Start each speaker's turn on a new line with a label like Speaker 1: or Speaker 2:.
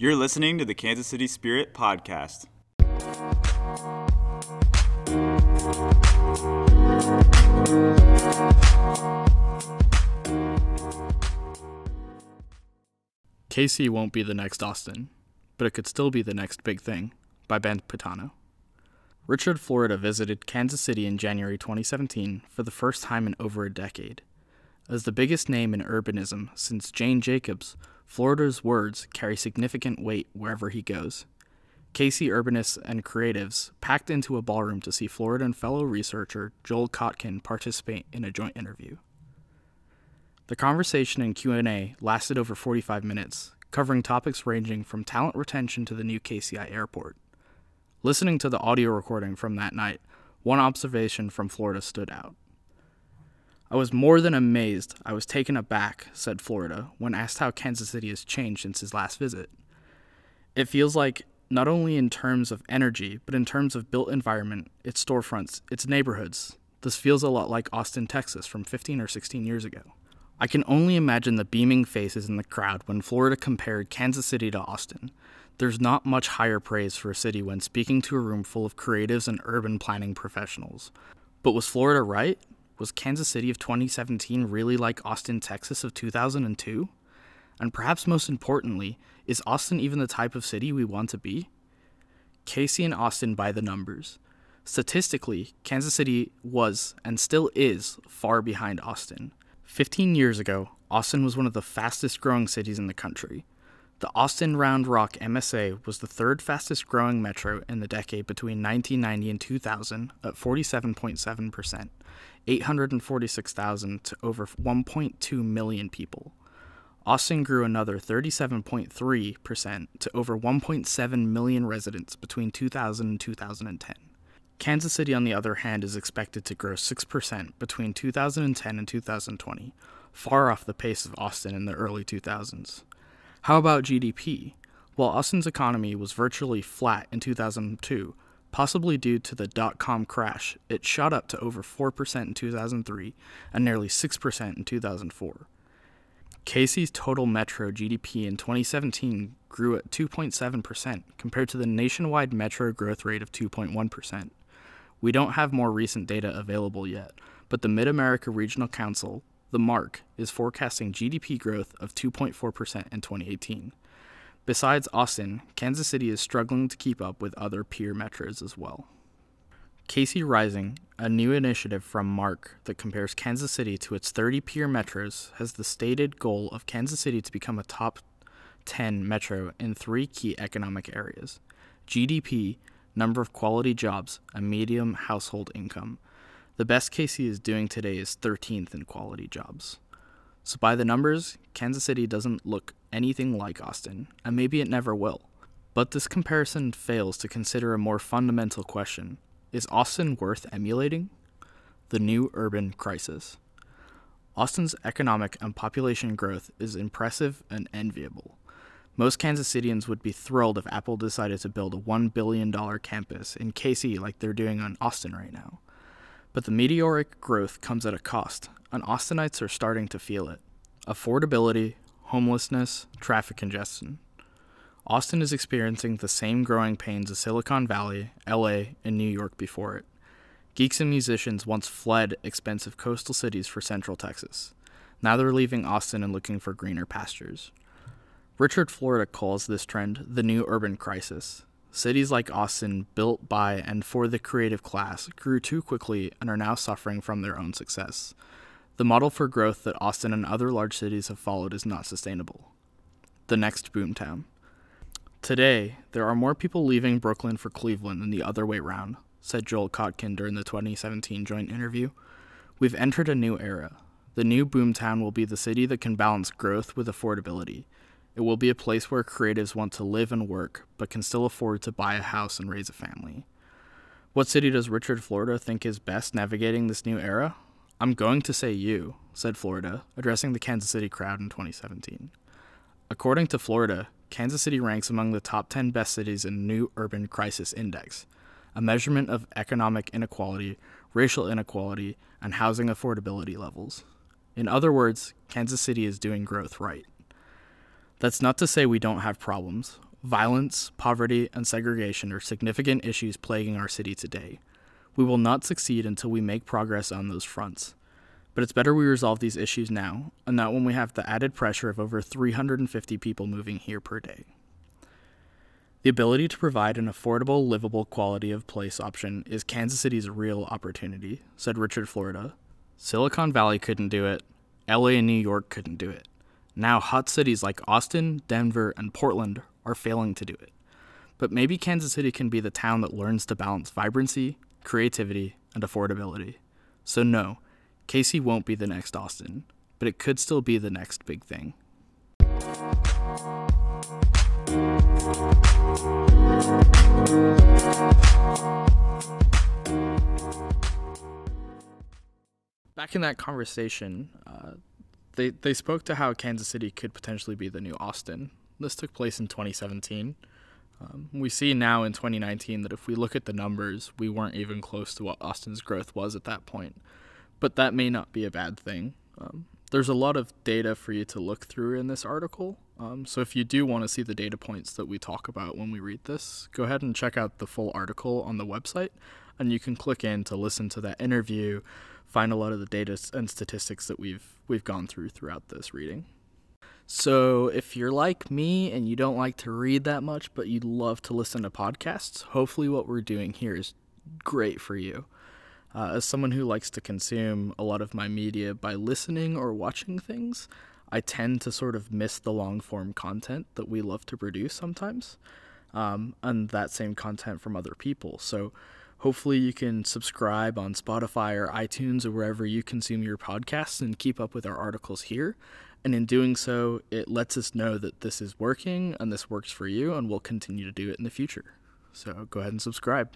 Speaker 1: You're listening to the Kansas City Spirit Podcast.
Speaker 2: KC won't be the next Austin, but it could still be the next big thing by Ben Pitano. Richard Florida visited Kansas City in January 2017 for the first time in over a decade. As the biggest name in urbanism since Jane Jacobs, Florida's words carry significant weight wherever he goes. KC urbanists and creatives packed into a ballroom to see Florida and fellow researcher Joel Kotkin participate in a joint interview. The conversation and Q&A lasted over 45 minutes, covering topics ranging from talent retention to the new KCI airport. Listening to the audio recording from that night, one observation from Florida stood out. I was more than amazed, I was taken aback, said Florida, when asked how Kansas City has changed since his last visit. It feels like, not only in terms of energy, but in terms of built environment, its storefronts, its neighborhoods, this feels a lot like Austin, Texas from 15 or 16 years ago. I can only imagine the beaming faces in the crowd when Florida compared Kansas City to Austin. There's not much higher praise for a city when speaking to a room full of creatives and urban planning professionals. But was Florida right? Was Kansas City of 2017 really like Austin, Texas of 2002? And perhaps most importantly, is Austin even the type of city we want to be? KC and Austin by the numbers. Statistically, Kansas City was and still is far behind Austin. 15 years ago, Austin was one of the fastest growing cities in the country. The Austin Round Rock MSA was the third fastest growing metro in the decade between 1990 and 2000 at 47.7%, 846,000 to over 1.2 million people. Austin grew another 37.3% to over 1.7 million residents between 2000 and 2010. Kansas City, on the other hand, is expected to grow 6% between 2010 and 2020, far off the pace of Austin in the early 2000s. How about GDP? While Austin's economy was virtually flat in 2002, possibly due to the dot com crash, it shot up to over 4% in 2003 and nearly 6% in 2004. KC's total metro GDP in 2017 grew at 2.7% compared to the nationwide metro growth rate of 2.1%. We don't have more recent data available yet, but the Mid America Regional Council, the MARC is forecasting GDP growth of 2.4% in 2018. Besides Austin, Kansas City is struggling to keep up with other peer metros as well. KC Rising, a new initiative from MARC that compares Kansas City to its 30 peer metros, has the stated goal of Kansas City to become a top 10 metro in three key economic areas GDP, number of quality jobs, and medium household income. The best KC is doing today is 13th in quality jobs. So, by the numbers, Kansas City doesn't look anything like Austin, and maybe it never will. But this comparison fails to consider a more fundamental question Is Austin worth emulating? The new urban crisis. Austin's economic and population growth is impressive and enviable. Most Kansas Citians would be thrilled if Apple decided to build a $1 billion campus in KC like they're doing on Austin right now. But the meteoric growth comes at a cost, and Austinites are starting to feel it affordability, homelessness, traffic congestion. Austin is experiencing the same growing pains as Silicon Valley, LA, and New York before it. Geeks and musicians once fled expensive coastal cities for Central Texas. Now they're leaving Austin and looking for greener pastures. Richard Florida calls this trend the new urban crisis. Cities like Austin, built by and for the creative class, grew too quickly and are now suffering from their own success. The model for growth that Austin and other large cities have followed is not sustainable. The next boomtown. Today, there are more people leaving Brooklyn for Cleveland than the other way round, said Joel Kotkin during the 2017 joint interview. We've entered a new era. The new boomtown will be the city that can balance growth with affordability. It will be a place where creatives want to live and work, but can still afford to buy a house and raise a family. What city does Richard Florida think is best navigating this new era? I'm going to say you, said Florida, addressing the Kansas City crowd in 2017. According to Florida, Kansas City ranks among the top 10 best cities in New Urban Crisis Index, a measurement of economic inequality, racial inequality, and housing affordability levels. In other words, Kansas City is doing growth right. That's not to say we don't have problems. Violence, poverty, and segregation are significant issues plaguing our city today. We will not succeed until we make progress on those fronts. But it's better we resolve these issues now, and not when we have the added pressure of over 350 people moving here per day. The ability to provide an affordable, livable quality of place option is Kansas City's real opportunity, said Richard Florida. Silicon Valley couldn't do it, LA and New York couldn't do it. Now, hot cities like Austin, Denver, and Portland are failing to do it. But maybe Kansas City can be the town that learns to balance vibrancy, creativity, and affordability. So, no, KC won't be the next Austin, but it could still be the next big thing. Back in that conversation, they they spoke to how Kansas City could potentially be the new Austin. This took place in 2017. Um, we see now in 2019 that if we look at the numbers, we weren't even close to what Austin's growth was at that point. But that may not be a bad thing. Um, there's a lot of data for you to look through in this article. Um, so if you do want to see the data points that we talk about when we read this, go ahead and check out the full article on the website, and you can click in to listen to that interview, find a lot of the data and statistics that we've we've gone through throughout this reading. So, if you're like me and you don't like to read that much, but you love to listen to podcasts, hopefully what we're doing here is great for you. Uh, as someone who likes to consume a lot of my media by listening or watching things, I tend to sort of miss the long form content that we love to produce sometimes, um, and that same content from other people. So, hopefully, you can subscribe on Spotify or iTunes or wherever you consume your podcasts and keep up with our articles here. And in doing so, it lets us know that this is working and this works for you, and we'll continue to do it in the future. So go ahead and subscribe.